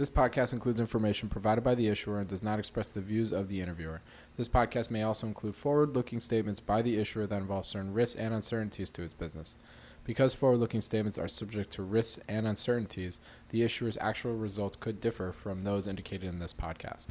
This podcast includes information provided by the issuer and does not express the views of the interviewer. This podcast may also include forward looking statements by the issuer that involve certain risks and uncertainties to its business. Because forward looking statements are subject to risks and uncertainties, the issuer's actual results could differ from those indicated in this podcast.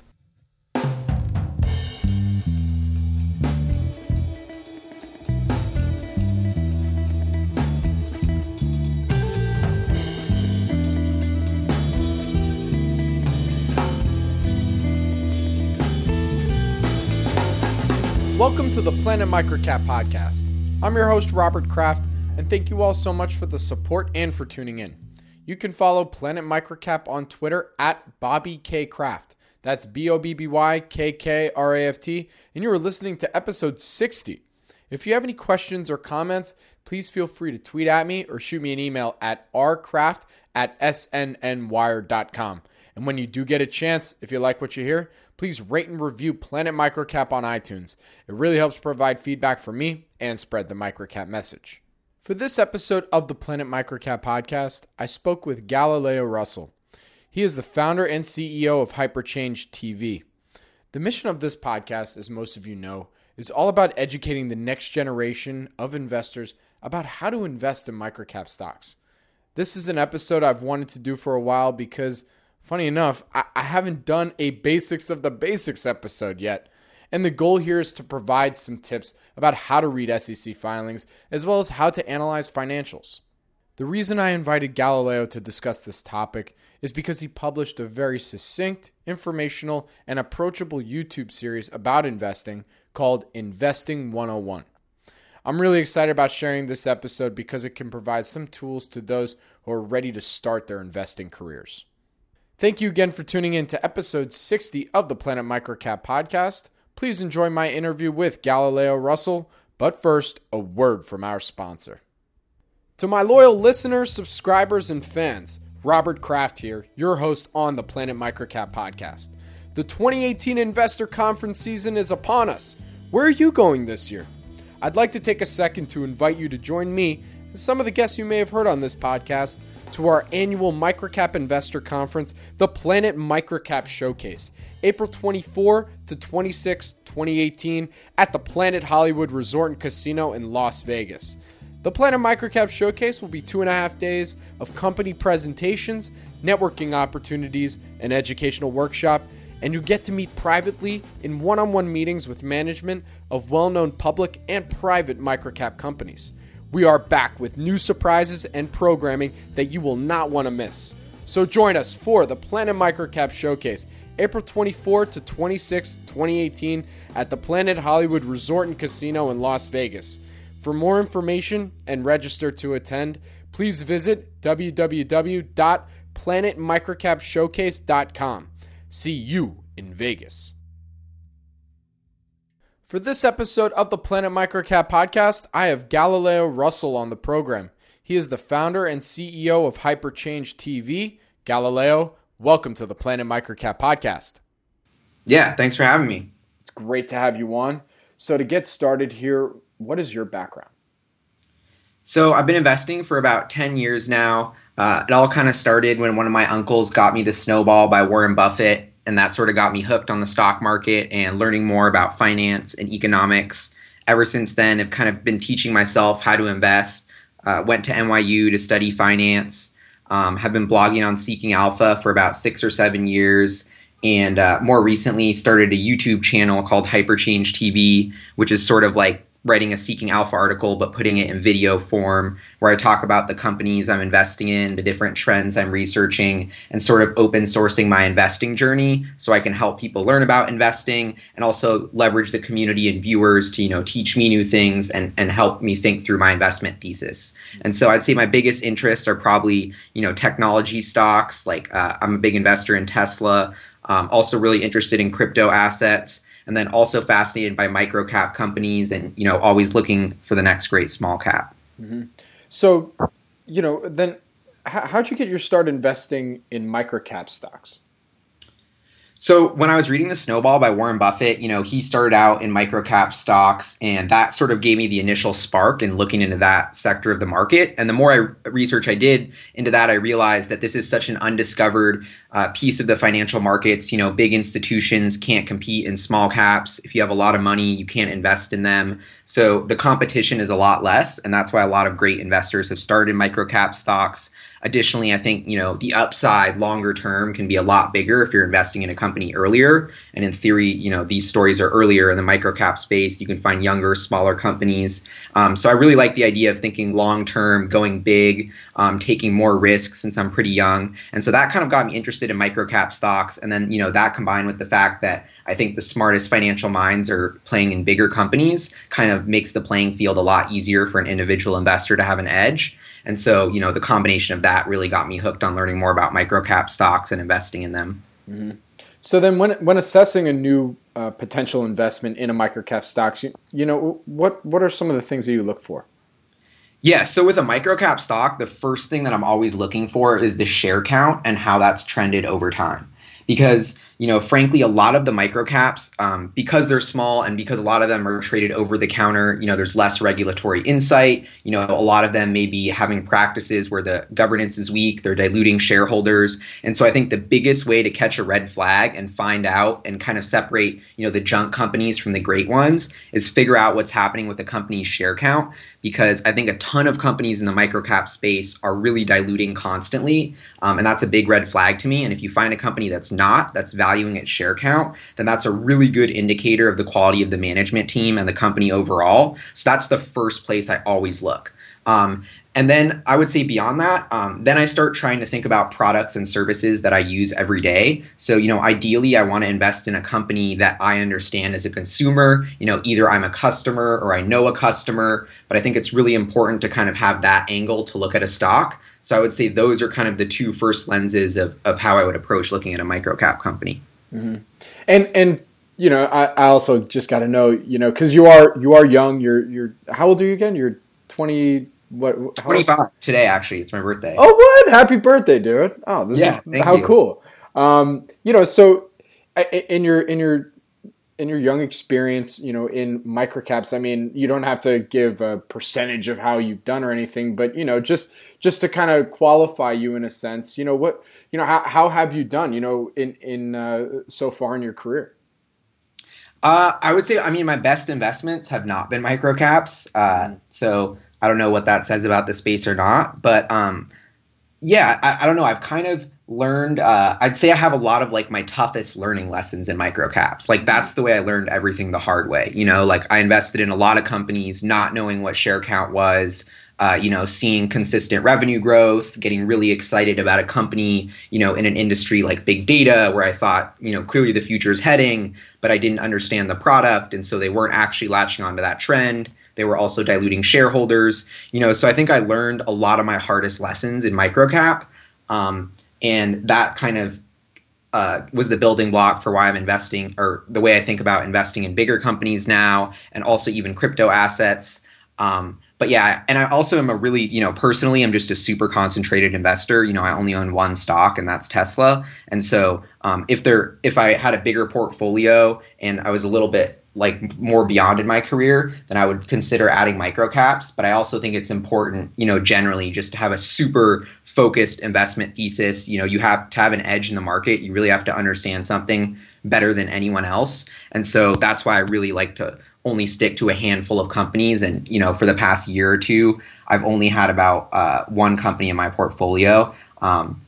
Welcome to the Planet Microcap podcast. I'm your host, Robert Kraft, and thank you all so much for the support and for tuning in. You can follow Planet Microcap on Twitter at Bobby K. Kraft. That's B O B B Y K K R A F T, and you are listening to episode 60. If you have any questions or comments, please feel free to tweet at me or shoot me an email at rkraft at snnwire.com. And when you do get a chance, if you like what you hear, please rate and review Planet Microcap on iTunes. It really helps provide feedback for me and spread the microcap message. For this episode of the Planet Microcap podcast, I spoke with Galileo Russell. He is the founder and CEO of Hyperchange TV. The mission of this podcast, as most of you know, is all about educating the next generation of investors about how to invest in microcap stocks. This is an episode I've wanted to do for a while because funny enough, I, I haven't done a basics of the basics episode yet. And the goal here is to provide some tips about how to read SEC filings as well as how to analyze financials. The reason I invited Galileo to discuss this topic is because he published a very succinct, informational, and approachable YouTube series about investing called Investing 101. I'm really excited about sharing this episode because it can provide some tools to those who are ready to start their investing careers. Thank you again for tuning in to episode 60 of the Planet Microcap podcast. Please enjoy my interview with Galileo Russell, but first, a word from our sponsor. To my loyal listeners, subscribers, and fans, Robert Kraft here, your host on the Planet Microcap podcast. The 2018 Investor Conference season is upon us. Where are you going this year? I'd like to take a second to invite you to join me and some of the guests you may have heard on this podcast to our annual Microcap Investor Conference, the Planet Microcap Showcase, April 24 to 26, 2018, at the Planet Hollywood Resort and Casino in Las Vegas. The Planet Microcap Showcase will be two and a half days of company presentations, networking opportunities, an educational workshop, and you get to meet privately in one on one meetings with management of well known public and private microcap companies. We are back with new surprises and programming that you will not want to miss. So join us for the Planet Microcap Showcase, April 24 to 26, 2018, at the Planet Hollywood Resort and Casino in Las Vegas. For more information and register to attend, please visit www.planetmicrocapshowcase.com. See you in Vegas. For this episode of the Planet Microcap podcast, I have Galileo Russell on the program. He is the founder and CEO of Hyperchange TV. Galileo, welcome to the Planet Microcap podcast. Yeah, thanks for having me. It's great to have you on. So, to get started here, what is your background? So, I've been investing for about 10 years now. Uh, it all kind of started when one of my uncles got me the Snowball by Warren Buffett and that sort of got me hooked on the stock market and learning more about finance and economics. Ever since then, I've kind of been teaching myself how to invest. Uh, went to NYU to study finance. Um, have been blogging on Seeking Alpha for about six or seven years, and uh, more recently started a YouTube channel called Hyperchange TV, which is sort of like writing a Seeking Alpha article, but putting it in video form, where I talk about the companies I'm investing in, the different trends I'm researching, and sort of open sourcing my investing journey so I can help people learn about investing and also leverage the community and viewers to, you know, teach me new things and, and help me think through my investment thesis. And so I'd say my biggest interests are probably, you know, technology stocks. Like uh, I'm a big investor in Tesla, um, also really interested in crypto assets and then also fascinated by micro cap companies and you know always looking for the next great small cap. Mm-hmm. So, you know, then how'd you get your start investing in micro cap stocks? So when I was reading The Snowball by Warren Buffett, you know, he started out in microcap stocks and that sort of gave me the initial spark in looking into that sector of the market. And the more I research I did into that, I realized that this is such an undiscovered uh, piece of the financial markets. You know, big institutions can't compete in small caps. If you have a lot of money, you can't invest in them. So the competition is a lot less. And that's why a lot of great investors have started microcap stocks. Additionally, I think you know the upside longer term can be a lot bigger if you're investing in a company earlier. And in theory, you know these stories are earlier in the microcap space. You can find younger, smaller companies. Um, so I really like the idea of thinking long term, going big, um, taking more risks since I'm pretty young. And so that kind of got me interested in microcap stocks. And then you know that combined with the fact that I think the smartest financial minds are playing in bigger companies kind of makes the playing field a lot easier for an individual investor to have an edge. And so, you know, the combination of that really got me hooked on learning more about microcap stocks and investing in them. Mm-hmm. So then, when when assessing a new uh, potential investment in a microcap stocks, you, you know, what what are some of the things that you look for? Yeah, so with a microcap stock, the first thing that I'm always looking for is the share count and how that's trended over time. Because you know, frankly, a lot of the microcaps, um, because they're small and because a lot of them are traded over the counter, you know, there's less regulatory insight. You know, a lot of them may be having practices where the governance is weak, they're diluting shareholders. And so I think the biggest way to catch a red flag and find out and kind of separate, you know, the junk companies from the great ones is figure out what's happening with the company's share count because I think a ton of companies in the microcap space are really diluting constantly. Um, and that's a big red flag to me. And if you find a company that's not, that's valuing its share count, then that's a really good indicator of the quality of the management team and the company overall. So that's the first place I always look. Um, and then I would say beyond that, um, then I start trying to think about products and services that I use every day. So, you know, ideally, I want to invest in a company that I understand as a consumer. You know, either I'm a customer or I know a customer, but I think it's really important to kind of have that angle to look at a stock. So I would say those are kind of the two first lenses of, of how I would approach looking at a microcap company. Mm-hmm. And, and, you know, I, I also just got to know, you know, because you are you are young. You're you're how old are you again? You're twenty what? 25 today, actually. It's my birthday. Oh, what? Happy birthday, dude! Oh, this yeah, is how you. cool. Um, you know, so in your in your in your young experience, you know, in microcaps, I mean, you don't have to give a percentage of how you've done or anything, but you know, just just to kind of qualify you in a sense, you know, what you know, how how have you done, you know, in in uh, so far in your career? Uh, I would say, I mean, my best investments have not been microcaps. Uh, mm-hmm. so I don't know what that says about the space or not, but um, yeah, I, I, don't know. I've kind of learned. Uh, I'd say I have a lot of like my toughest learning lessons in microcaps. Like that's the way I learned everything the hard way. You know, like I invested in a lot of companies, not knowing what share count was. Uh, you know, seeing consistent revenue growth, getting really excited about a company, you know, in an industry like big data, where I thought, you know, clearly the future is heading, but I didn't understand the product, and so they weren't actually latching onto that trend. They were also diluting shareholders. You know, so I think I learned a lot of my hardest lessons in microcap, um, and that kind of uh, was the building block for why I'm investing, or the way I think about investing in bigger companies now, and also even crypto assets. Um, but yeah, and I also am a really, you know, personally, I'm just a super concentrated investor. You know, I only own one stock, and that's Tesla. And so, um, if there, if I had a bigger portfolio and I was a little bit like more beyond in my career, then I would consider adding microcaps. But I also think it's important, you know, generally just to have a super focused investment thesis. You know, you have to have an edge in the market. You really have to understand something better than anyone else. And so that's why I really like to only stick to a handful of companies. And, you know, for the past year or two, I've only had about uh, one company in my portfolio. Um,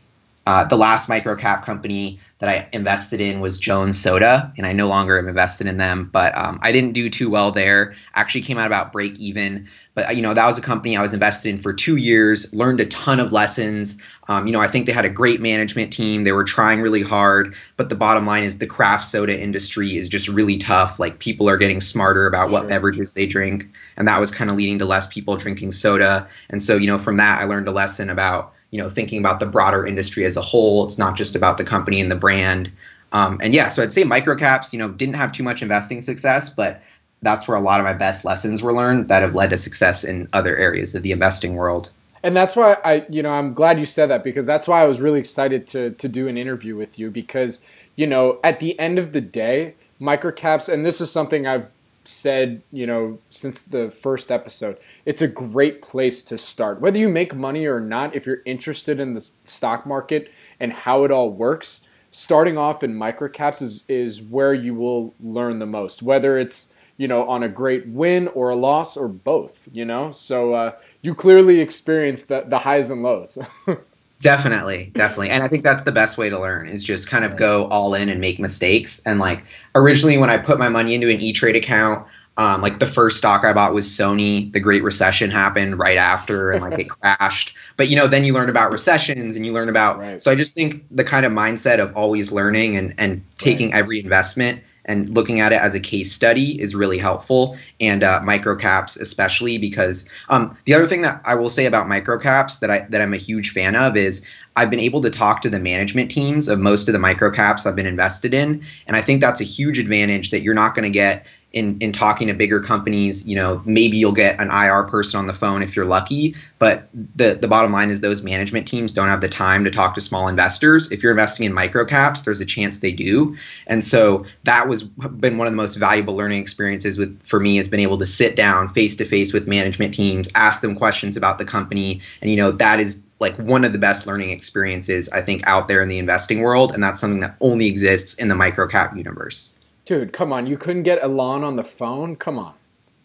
uh, the last microcap company that I invested in was Jones Soda, and I no longer am invested in them. But um, I didn't do too well there. Actually, came out about break even. But you know that was a company I was invested in for two years. Learned a ton of lessons. Um, you know I think they had a great management team. They were trying really hard. But the bottom line is the craft soda industry is just really tough. Like people are getting smarter about what beverages they drink, and that was kind of leading to less people drinking soda. And so you know from that I learned a lesson about you know thinking about the broader industry as a whole. It's not just about the company and the brand. Um, and yeah, so I'd say microcaps, you know, didn't have too much investing success, but that's where a lot of my best lessons were learned that have led to success in other areas of the investing world. And that's why I, you know, I'm glad you said that because that's why I was really excited to to do an interview with you because, you know, at the end of the day, microcaps, and this is something I've said, you know, since the first episode, it's a great place to start. Whether you make money or not, if you're interested in the stock market and how it all works, starting off in microcaps is is where you will learn the most. Whether it's you know on a great win or a loss or both, you know. So uh, you clearly experienced the the highs and lows. Definitely, definitely. And I think that's the best way to learn is just kind of go all in and make mistakes. And like originally when I put my money into an E-Trade account, um, like the first stock I bought was Sony. The Great Recession happened right after and like it crashed. But you know, then you learn about recessions and you learn about right. so I just think the kind of mindset of always learning and, and taking right. every investment and looking at it as a case study is really helpful and uh, microcaps especially because um, the other thing that i will say about microcaps that i that i'm a huge fan of is i've been able to talk to the management teams of most of the microcaps i've been invested in and i think that's a huge advantage that you're not going to get in in talking to bigger companies, you know, maybe you'll get an IR person on the phone if you're lucky, but the the bottom line is those management teams don't have the time to talk to small investors. If you're investing in microcaps, there's a chance they do. And so that was been one of the most valuable learning experiences with for me has been able to sit down face to face with management teams, ask them questions about the company, and you know, that is like one of the best learning experiences I think out there in the investing world and that's something that only exists in the microcap universe. Dude, come on. You couldn't get Elon on the phone? Come on.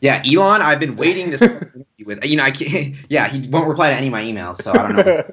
Yeah, Elon, I've been waiting to speak with. You know, I can't. Yeah, he won't reply to any of my emails, so I don't know.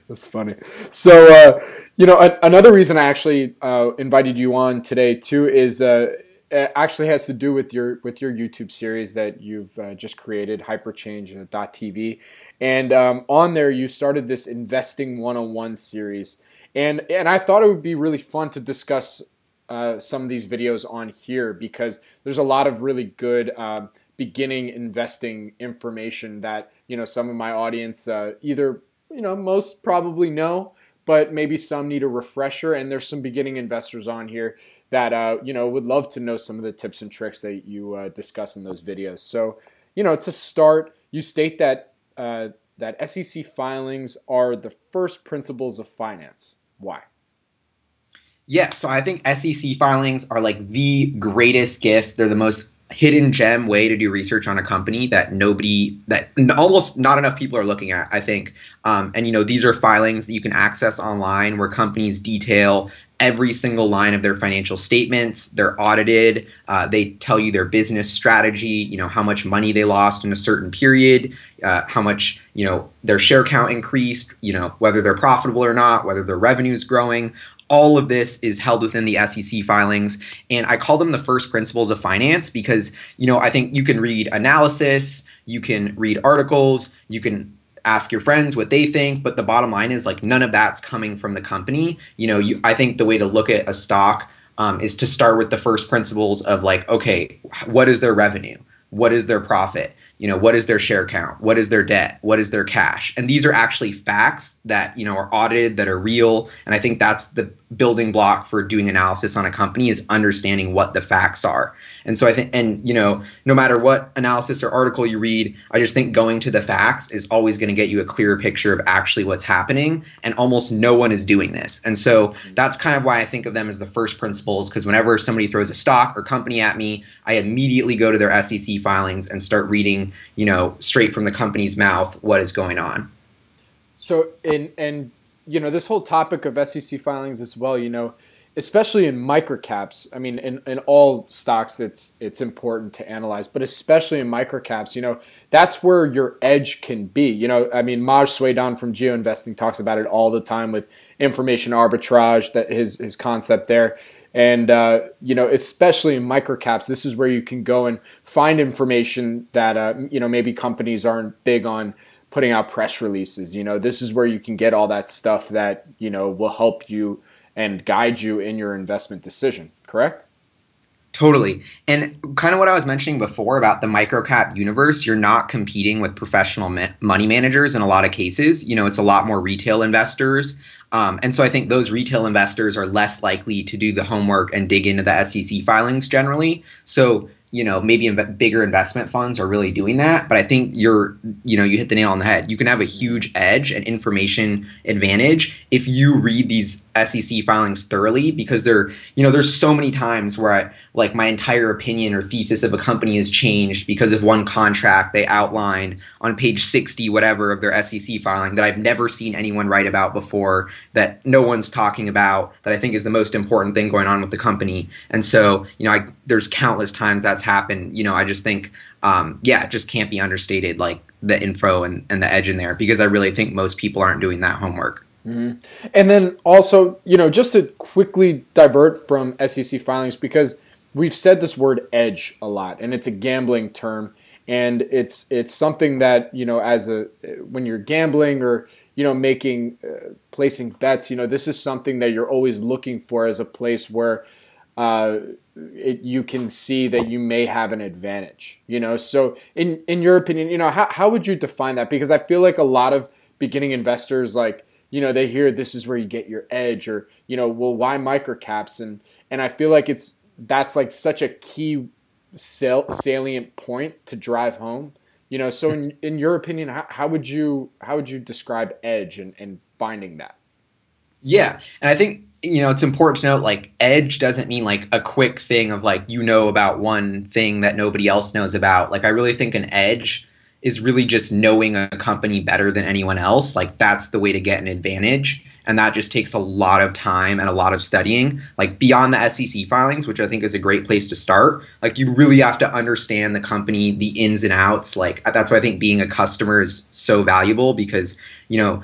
That's funny. So, uh, you know, a- another reason I actually uh, invited you on today too is uh, it actually has to do with your with your YouTube series that you've uh, just created, Hyperchange.tv, and um, on there you started this Investing 101 series, and and I thought it would be really fun to discuss uh, some of these videos on here because there's a lot of really good uh, beginning investing information that you know some of my audience uh, either you know most probably know but maybe some need a refresher. And there's some beginning investors on here that uh, you know would love to know some of the tips and tricks that you uh, discuss in those videos. So you know to start you state that uh, that sec filings are the first principles of finance. Why yeah, so I think SEC filings are like the greatest gift. They're the most hidden gem way to do research on a company that nobody that almost not enough people are looking at i think. Um, and you know these are filings that you can access online where companies detail every single line of their financial statements. They're audited. Uh, they tell you their business strategy you know how much money they lost in a certain period uh, how much you know their share count increased you know whether they're profitable or not whether their revenue is growing all of this is held within the SEC filings. And I call them the first principles of finance because, you know, I think you can read analysis, you can read articles, you can ask your friends what they think, but the bottom line is like none of that's coming from the company. You know, you, I think the way to look at a stock um, is to start with the first principles of like, okay, what is their revenue? What is their profit? You know what is their share count? What is their debt? What is their cash? And these are actually facts that you know are audited that are real. And i think that's the building block for doing analysis on a company is understanding what the facts are. And so i think and you know no matter what analysis or article you read i just think going to the facts is always going to get you a clearer picture of actually what's happening. And almost no one is doing this. And so that's kind of why i think of them as the first principles because whenever somebody throws a stock or company at me i immediately go to their sec filings and start reading you know, straight from the company's mouth what is going on. So, in and you know, this whole topic of SEC filings as well, you know, especially in microcaps. I mean, in, in all stocks, it's it's important to analyze, but especially in microcaps, you know, that's where your edge can be. You know, I mean, Maj Soueidan from Geo Investing talks about it all the time with information arbitrage. That his his concept there. And uh, you know, especially in microcaps, this is where you can go and find information that uh, you know maybe companies aren't big on putting out press releases. You know, this is where you can get all that stuff that you know will help you and guide you in your investment decision. Correct? Totally. And kind of what I was mentioning before about the microcap universe, you're not competing with professional ma- money managers in a lot of cases. You know, it's a lot more retail investors. Um, and so I think those retail investors are less likely to do the homework and dig into the SEC filings generally. So you know maybe inv- bigger investment funds are really doing that but i think you're you know you hit the nail on the head. You can have a huge edge and information advantage if you read these sec filings thoroughly because there you know there's so many times where i like my entire opinion or thesis of a company has changed because of one contract they outlined on page 60 whatever of their sec filing that i've never seen anyone write about before that no one's talking about that i think is the most important thing going on with the company. And so you know I, there's countless times that's happened. You know, I just think, um, yeah, it just can't be understated, like the info and, and the edge in there, because I really think most people aren't doing that homework. Mm-hmm. And then also, you know, just to quickly divert from SEC filings, because we've said this word edge a lot, and it's a gambling term, and it's it's something that you know, as a when you're gambling or you know making uh, placing bets, you know, this is something that you're always looking for as a place where uh, it, you can see that you may have an advantage. You know, so in in your opinion, you know, how how would you define that? Because I feel like a lot of beginning investors, like you know, they hear this is where you get your edge, or you know, well, why microcaps? And and I feel like it's that's like such a key sal- salient point to drive home. You know, so in in your opinion, how, how would you how would you describe edge and, and finding that? Yeah, and I think you know, it's important to note like edge doesn't mean like a quick thing of like you know about one thing that nobody else knows about. Like I really think an edge is really just knowing a company better than anyone else. Like that's the way to get an advantage. And that just takes a lot of time and a lot of studying. Like beyond the SEC filings, which I think is a great place to start. Like you really have to understand the company, the ins and outs. Like that's why I think being a customer is so valuable because, you know,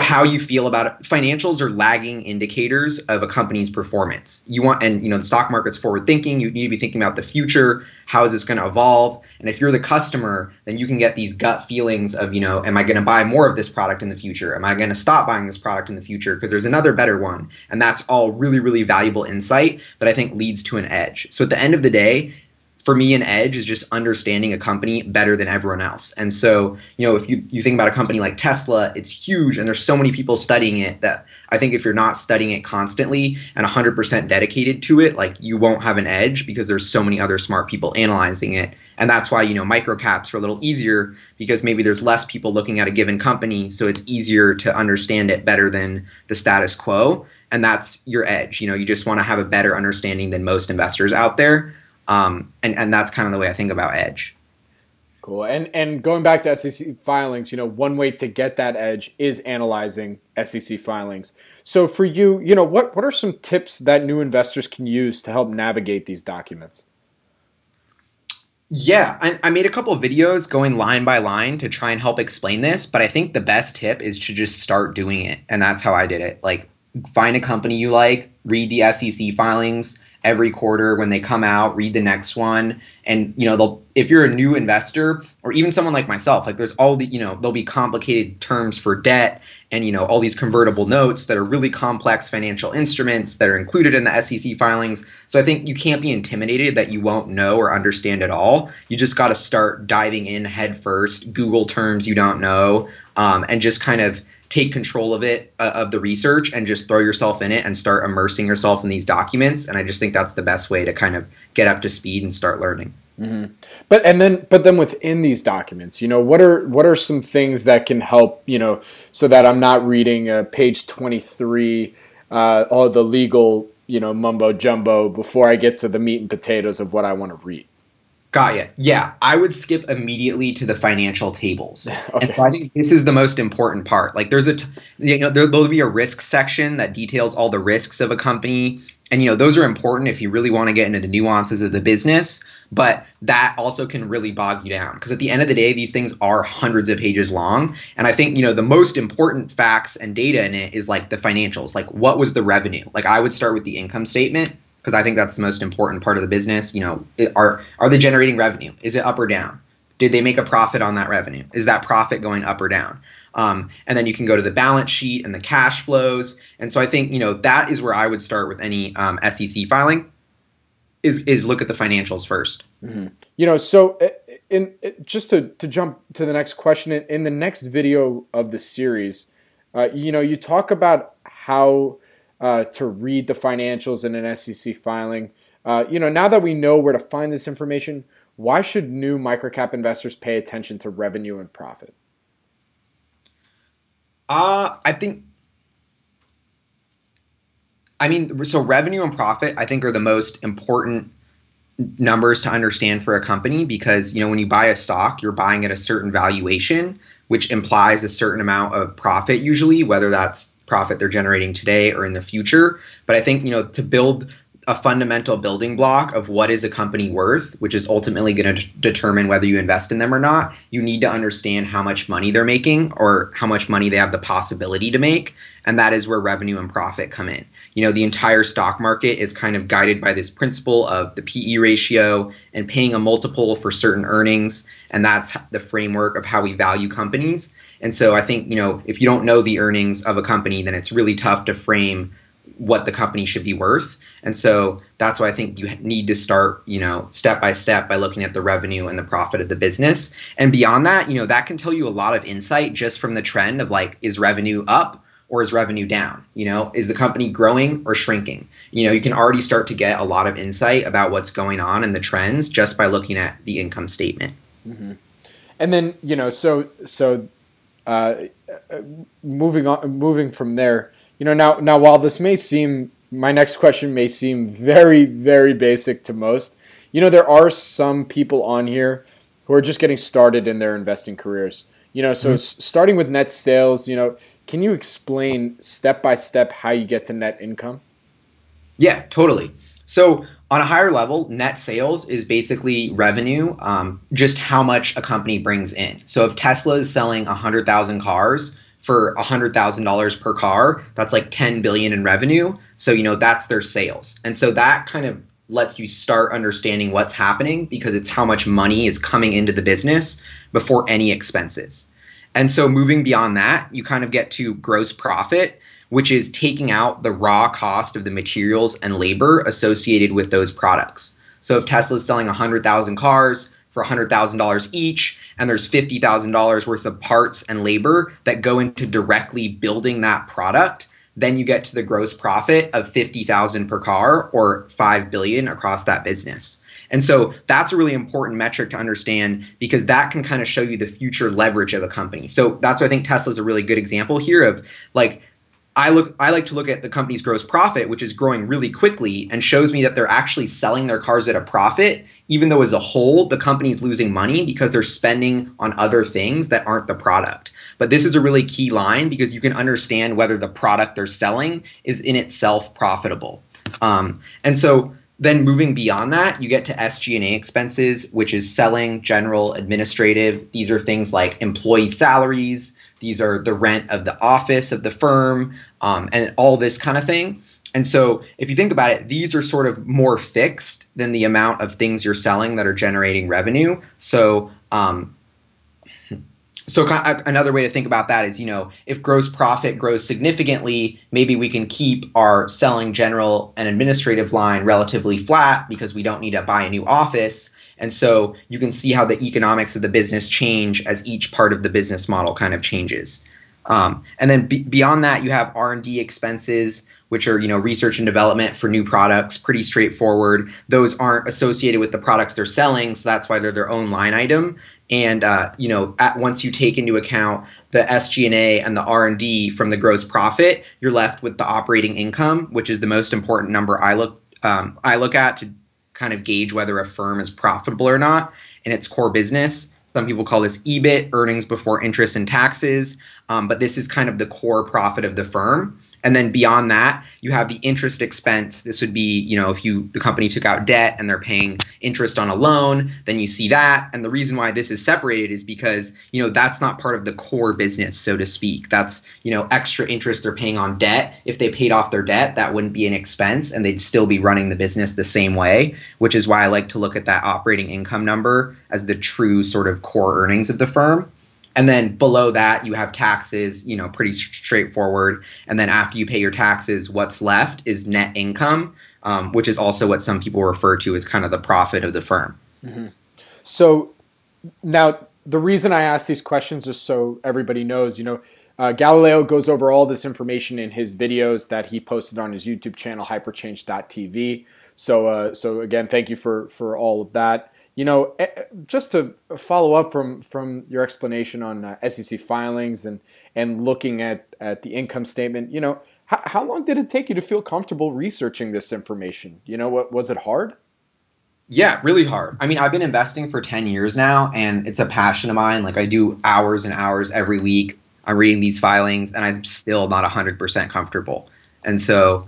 how you feel about it. Financials are lagging indicators of a company's performance. You want, and you know, the stock market's forward thinking. You need to be thinking about the future. How is this going to evolve? And if you're the customer, then you can get these gut feelings of, you know, am I going to buy more of this product in the future? Am I going to stop buying this product in the future because there's another better one? And that's all really, really valuable insight that I think leads to an edge. So at the end of the day, for me an edge is just understanding a company better than everyone else. And so you know if you, you think about a company like tesla it's huge and there's so many people studying it that i think if you're not studying it constantly and 100% dedicated to it like you won't have an edge because there's so many other smart people analyzing it. And that's why you know microcaps are a little easier because maybe there's less people looking at a given company so it's easier to understand it better than the status quo. And that's your edge. You know you just want to have a better understanding than most investors out there um, and and that's kind of the way I think about edge. Cool. And and going back to SEC filings, you know, one way to get that edge is analyzing SEC filings. So for you, you know, what what are some tips that new investors can use to help navigate these documents? Yeah, I, I, made a couple of videos going line by line to try and help explain this, but I think the best tip is to just start doing it, and that's how I did it. Like, find a company you like, read the SEC filings, every quarter when they come out, read the next one. And, you know, they'll, if you're a new investor or even someone like myself, like there's all the, you know, there'll be complicated terms for debt and, you know, all these convertible notes that are really complex financial instruments that are included in the SEC filings. So I think you can't be intimidated that you won't know or understand at all. You just got to start diving in head first, Google terms you don't know, um, and just kind of, take control of it uh, of the research and just throw yourself in it and start immersing yourself in these documents. And i just think that's the best way to kind of get up to speed and start learning. Mm-hmm. but and then but then within these documents you know what are what are some things that can help you know so that i'm not reading uh, page 23 uh, all the legal you know mumbo jumbo before i get to the meat and potatoes of what i want to read Got you. Yeah, I would skip immediately to the financial tables. okay. And so I think this is the most important part. Like, there's a, t- you know, there, there'll be a risk section that details all the risks of a company, and you know, those are important if you really want to get into the nuances of the business. But that also can really bog you down because at the end of the day, these things are hundreds of pages long. And I think you know the most important facts and data in it is like the financials. Like, what was the revenue? Like, I would start with the income statement because I think that's the most important part of the business. You know, are are they generating revenue? Is it up or down? Did they make a profit on that revenue? Is that profit going up or down? Um, and then you can go to the balance sheet and the cash flows. And so I think you know that is where I would start with any um, SEC filing. Is is look at the financials 1st mm-hmm. You know, so uh, in, in, just to to jump to the next question in, in the next video of the series, uh, you know, you talk about how uh, to read the financials in an SEC filing. Uh, you know, now that we know where to find this information, why should new microcap investors pay attention to revenue and profit? Uh, I think I mean, so revenue and profit, I think, are the most important numbers to understand for a company because you know when you buy a stock, you're buying at a certain valuation, which implies a certain amount of profit usually, whether that's profit they're generating today or in the future. But I think you know to build a fundamental building block of what is a company worth, which is ultimately going to determine whether you invest in them or not, you need to understand how much money they're making or how much money they have the possibility to make. And that is where revenue and profit come in. You know, the entire stock market is kind of guided by this principle of the PE ratio and paying a multiple for certain earnings. And that's the framework of how we value companies. And so I think, you know, if you don't know the earnings of a company, then it's really tough to frame what the company should be worth. And so that's why I think you need to start, you know, step by step by looking at the revenue and the profit of the business. And beyond that, you know, that can tell you a lot of insight just from the trend of like, is revenue up or is revenue down? You know, is the company growing or shrinking? You know, you can already start to get a lot of insight about what's going on and the trends just by looking at the income statement. Mm-hmm. And then, you know, so, so, uh, moving on, moving from there, you know, now, now while this may seem, my next question may seem very, very basic to most, you know, there are some people on here who are just getting started in their investing careers. You know, so mm-hmm. starting with net sales, you know, can you explain step by step how you get to net income? Yeah, totally. So on a higher level, net sales is basically revenue, um, just how much a company brings in. So if Tesla is selling 100,000 cars, for $100,000 per car, that's like 10 billion in revenue. So, you know, that's their sales. And so that kind of lets you start understanding what's happening because it's how much money is coming into the business before any expenses. And so moving beyond that, you kind of get to gross profit, which is taking out the raw cost of the materials and labor associated with those products. So if Tesla's selling 100,000 cars, for $100,000 each, and there's $50,000 worth of parts and labor that go into directly building that product, then you get to the gross profit of 50,000 per car or 5 billion across that business. And so that's a really important metric to understand because that can kind of show you the future leverage of a company. So that's why I think Tesla's a really good example here of like I look I like to look at the company's gross profit, which is growing really quickly and shows me that they're actually selling their cars at a profit, even though as a whole the company's losing money because they're spending on other things that aren't the product. But this is a really key line because you can understand whether the product they're selling is in itself profitable. Um, and so then moving beyond that, you get to SG&A expenses, which is selling, general, administrative. These are things like employee salaries, these are the rent of the office of the firm, um, and all this kind of thing. And so, if you think about it, these are sort of more fixed than the amount of things you're selling that are generating revenue. So, um, so another way to think about that is, you know, if gross profit grows significantly, maybe we can keep our selling general and administrative line relatively flat because we don't need to buy a new office. And so you can see how the economics of the business change as each part of the business model kind of changes. Um, and then beyond that, you have R&D expenses, which are you know research and development for new products, pretty straightforward. Those aren't associated with the products they're selling, so that's why they're their own line item. And uh, you know, at, once you take into account the SG&A and the R&D from the gross profit, you're left with the operating income, which is the most important number I look um, I look at to kind of gauge whether a firm is profitable or not in its core business. Some people call this EBIT, earnings before interest and taxes, um, but this is kind of the core profit of the firm. And then beyond that, you have the interest expense. This would be, you know, if you the company took out debt and they're paying interest on a loan, then you see that. And the reason why this is separated is because, you know, that's not part of the core business, so to speak. That's, you know, extra interest they're paying on debt. If they paid off their debt, that wouldn't be an expense and they'd still be running the business the same way, which is why I like to look at that operating income number as the true sort of core earnings of the firm. And then below that, you have taxes, you know, pretty straightforward. And then after you pay your taxes, what's left is net income, um, which is also what some people refer to as kind of the profit of the firm. Mm-hmm. So now, the reason I ask these questions is so everybody knows, you know, Uh, Galileo goes over all this information in his videos that he posted on his YouTube channel, hyperchange.tv. So, uh, so again, thank you for for all of that. You know, eh, eh, just to follow up from from your explanation on uh, SEC filings and and looking at at the income statement, you know, how, how long did it take you to feel comfortable researching this information? You know, what was it hard? Yeah, really hard. I mean, I've been investing for 10 years now and it's a passion of mine. Like I do hours and hours every week. I'm reading these filings and I'm still not 100% comfortable. And so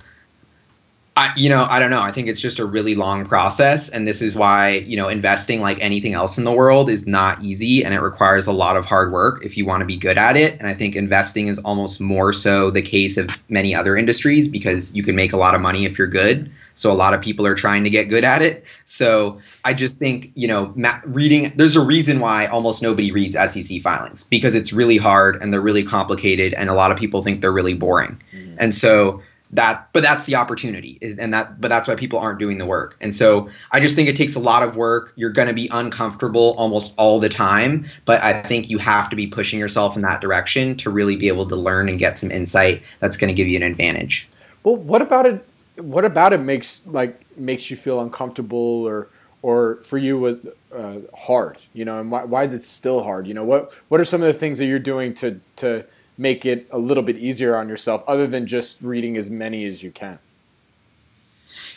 I, you know, I don't know. I think it's just a really long process, and this is why you know investing, like anything else in the world, is not easy, and it requires a lot of hard work if you want to be good at it. And I think investing is almost more so the case of many other industries because you can make a lot of money if you're good. So a lot of people are trying to get good at it. So I just think you know, ma- reading. There's a reason why almost nobody reads SEC filings because it's really hard and they're really complicated, and a lot of people think they're really boring. Mm-hmm. And so that but that's the opportunity is and that but that's why people aren't doing the work. And so i just think it takes a lot of work. You're going to be uncomfortable almost all the time but i think you have to be pushing yourself in that direction to really be able to learn and get some insight that's going to give you an advantage. Well what about it what about it makes like makes you feel uncomfortable or or for you was uh, hard you know and why, why is it still hard? You know what what are some of the things that you're doing to to make it a little bit easier on yourself other than just reading as many as you can?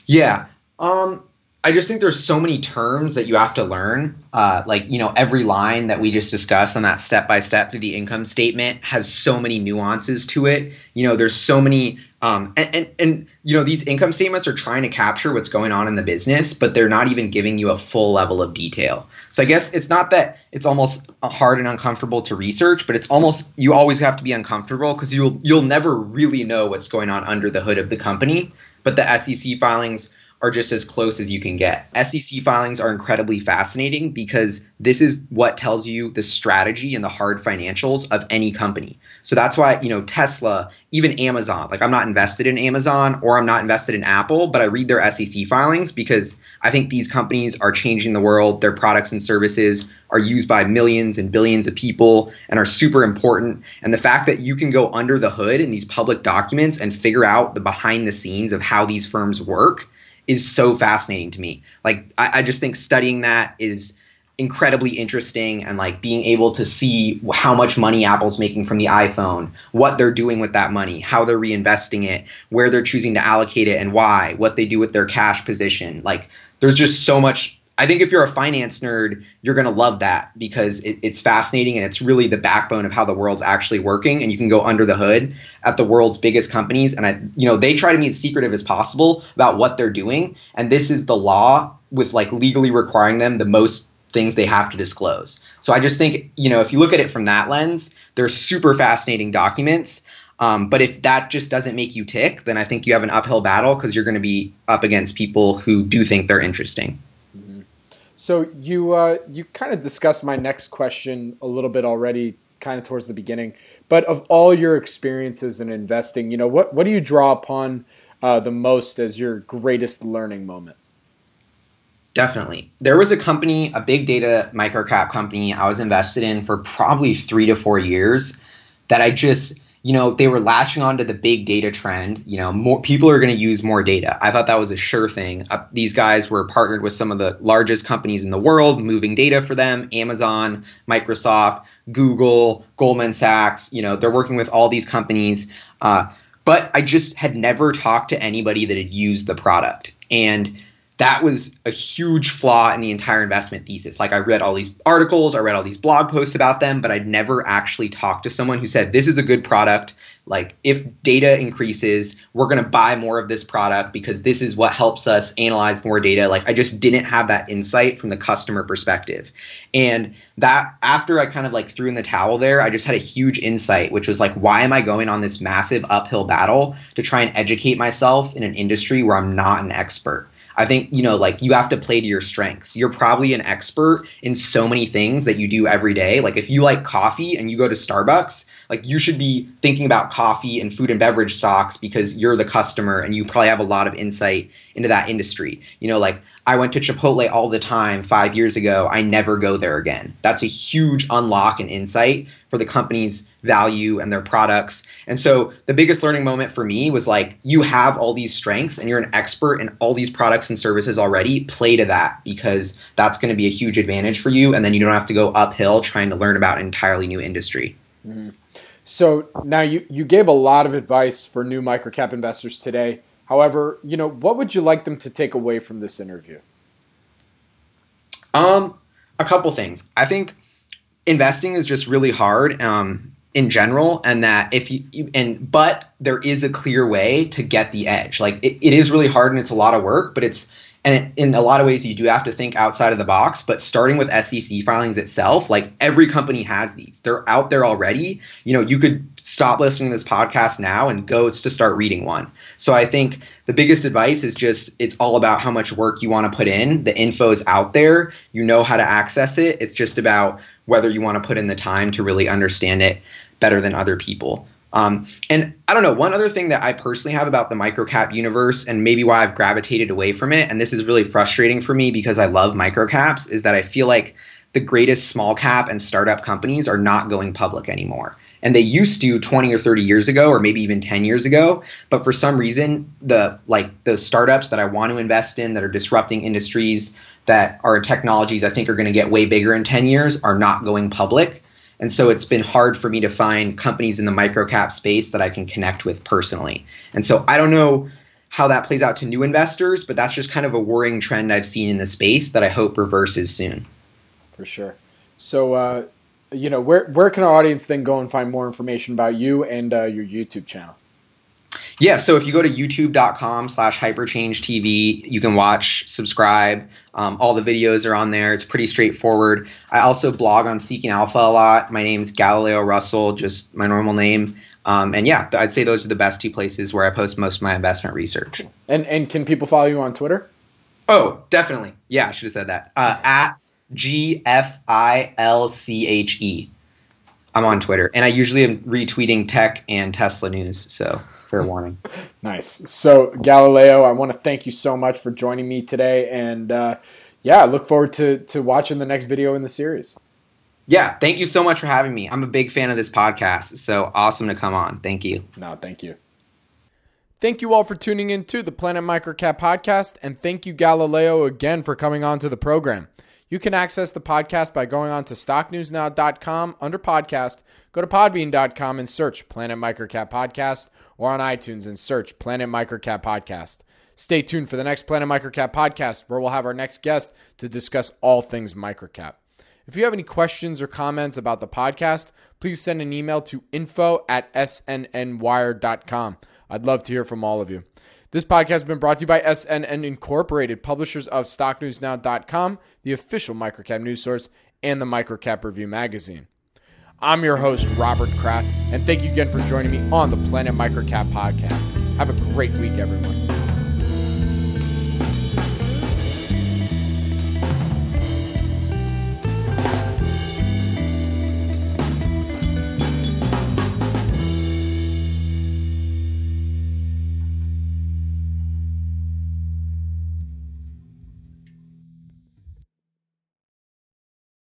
Yeah. Um, I just think there's so many terms that you have to learn. Uh, like, you know, every line that we just discussed on that step by step through the income statement has so many nuances to it. You know, there's so many um, and, and, and you know these income statements are trying to capture what's going on in the business, but they're not even giving you a full level of detail. So I guess it's not that it's almost hard and uncomfortable to research, but it's almost you always have to be uncomfortable because you'll you'll never really know what's going on under the hood of the company. But the SEC filings are just as close as you can get. SEC filings are incredibly fascinating because this is what tells you the strategy and the hard financials of any company. So that's why, you know, Tesla, even Amazon, like I'm not invested in Amazon or I'm not invested in Apple, but I read their SEC filings because I think these companies are changing the world. Their products and services are used by millions and billions of people and are super important. And the fact that you can go under the hood in these public documents and figure out the behind the scenes of how these firms work is so fascinating to me. Like I, I just think studying that is incredibly interesting and like being able to see how much money Apple's making from the iPhone, what they're doing with that money, how they're reinvesting it, where they're choosing to allocate it and why, what they do with their cash position. Like there's just so much I think if you're a finance nerd, you're going to love that because it, it's fascinating and it's really the backbone of how the world's actually working. And you can go under the hood at the world's biggest companies, and I, you know, they try to be as secretive as possible about what they're doing. And this is the law with like legally requiring them the most things they have to disclose. So I just think, you know, if you look at it from that lens, they're super fascinating documents. Um, but if that just doesn't make you tick, then I think you have an uphill battle because you're going to be up against people who do think they're interesting. So you uh, you kind of discussed my next question a little bit already, kind of towards the beginning. But of all your experiences in investing, you know what what do you draw upon uh, the most as your greatest learning moment? Definitely. There was a company, a big data microcap company I was invested in for probably three to four years that I just you know, they were latching onto the big data trend. You know, more people are going to use more data. I thought that was a sure thing. Uh, these guys were partnered with some of the largest companies in the world, moving data for them: Amazon, Microsoft, Google, Goldman Sachs. You know, they're working with all these companies. Uh, but I just had never talked to anybody that had used the product, and that was a huge flaw in the entire investment thesis. Like I read all these articles, I read all these blog posts about them, but I'd never actually talked to someone who said this is a good product. Like if data increases, we're going to buy more of this product because this is what helps us analyze more data. Like I just didn't have that insight from the customer perspective. And that after I kind of like threw in the towel there, I just had a huge insight which was like why am I going on this massive uphill battle to try and educate myself in an industry where I'm not an expert? I think, you know, like you have to play to your strengths. You're probably an expert in so many things that you do every day. Like if you like coffee and you go to Starbucks, like you should be thinking about coffee and food and beverage stocks because you're the customer and you probably have a lot of insight into that industry. You know, like I went to Chipotle all the time five years ago. I never go there again. That's a huge unlock and insight for the company's value and their products. And so the biggest learning moment for me was like, you have all these strengths and you're an expert in all these products and services already. Play to that because that's going to be a huge advantage for you. And then you don't have to go uphill trying to learn about an entirely new industry. Mm-hmm. So now you, you gave a lot of advice for new microcap investors today. However, you know, what would you like them to take away from this interview? Um, a couple things. I think investing is just really hard um, in general, and that if you, you, and but there is a clear way to get the edge. Like it, it is really hard and it's a lot of work, but it's and in a lot of ways you do have to think outside of the box but starting with sec filings itself like every company has these. They're out there already. You know you could stop listening to this podcast now and go to start reading one. So i think the biggest advice is just it's all about how much work you want to put in. The info is out there. You know how to access it. It's just about whether you want to put in the time to really understand it better than other people um, and I don't know, one other thing that I personally have about the microcap universe and maybe why I've gravitated away from it, and this is really frustrating for me because I love microcaps, is that I feel like the greatest small cap and startup companies are not going public anymore. And they used to 20 or 30 years ago, or maybe even 10 years ago. But for some reason, the like the startups that I want to invest in that are disrupting industries that are technologies I think are going to get way bigger in 10 years are not going public. And so it's been hard for me to find companies in the microcap space that I can connect with personally. And so I don't know how that plays out to new investors, but that's just kind of a worrying trend I've seen in the space that I hope reverses soon. For sure. So, uh, you know, where where can our audience then go and find more information about you and uh, your YouTube channel? Yeah, so if you go to youtube.com slash hyperchange TV, you can watch, subscribe. Um, all the videos are on there. It's pretty straightforward. I also blog on Seeking Alpha a lot. My name's Galileo Russell, just my normal name. Um, and yeah, I'd say those are the best two places where I post most of my investment research. And and can people follow you on Twitter? Oh, definitely. Yeah, I should have said that. Uh, at G F I L C H E. I'm on Twitter, and I usually am retweeting tech and Tesla news. So fair warning. nice. So Galileo, I want to thank you so much for joining me today, and uh, yeah, I look forward to to watching the next video in the series. Yeah, thank you so much for having me. I'm a big fan of this podcast, so awesome to come on. Thank you. No, thank you. Thank you all for tuning in to the Planet Microcap podcast, and thank you, Galileo, again for coming on to the program. You can access the podcast by going on to stocknewsnow.com under podcast, go to podbean.com and search Planet Microcap Podcast, or on iTunes and search Planet Microcap Podcast. Stay tuned for the next Planet Microcap podcast, where we'll have our next guest to discuss all things microcap. If you have any questions or comments about the podcast, please send an email to info at snnwire.com. I'd love to hear from all of you. This podcast has been brought to you by SNN Incorporated, publishers of StockNewsNow.com, the official microcap news source, and the Microcap Review magazine. I'm your host, Robert Kraft, and thank you again for joining me on the Planet Microcap podcast. Have a great week, everyone.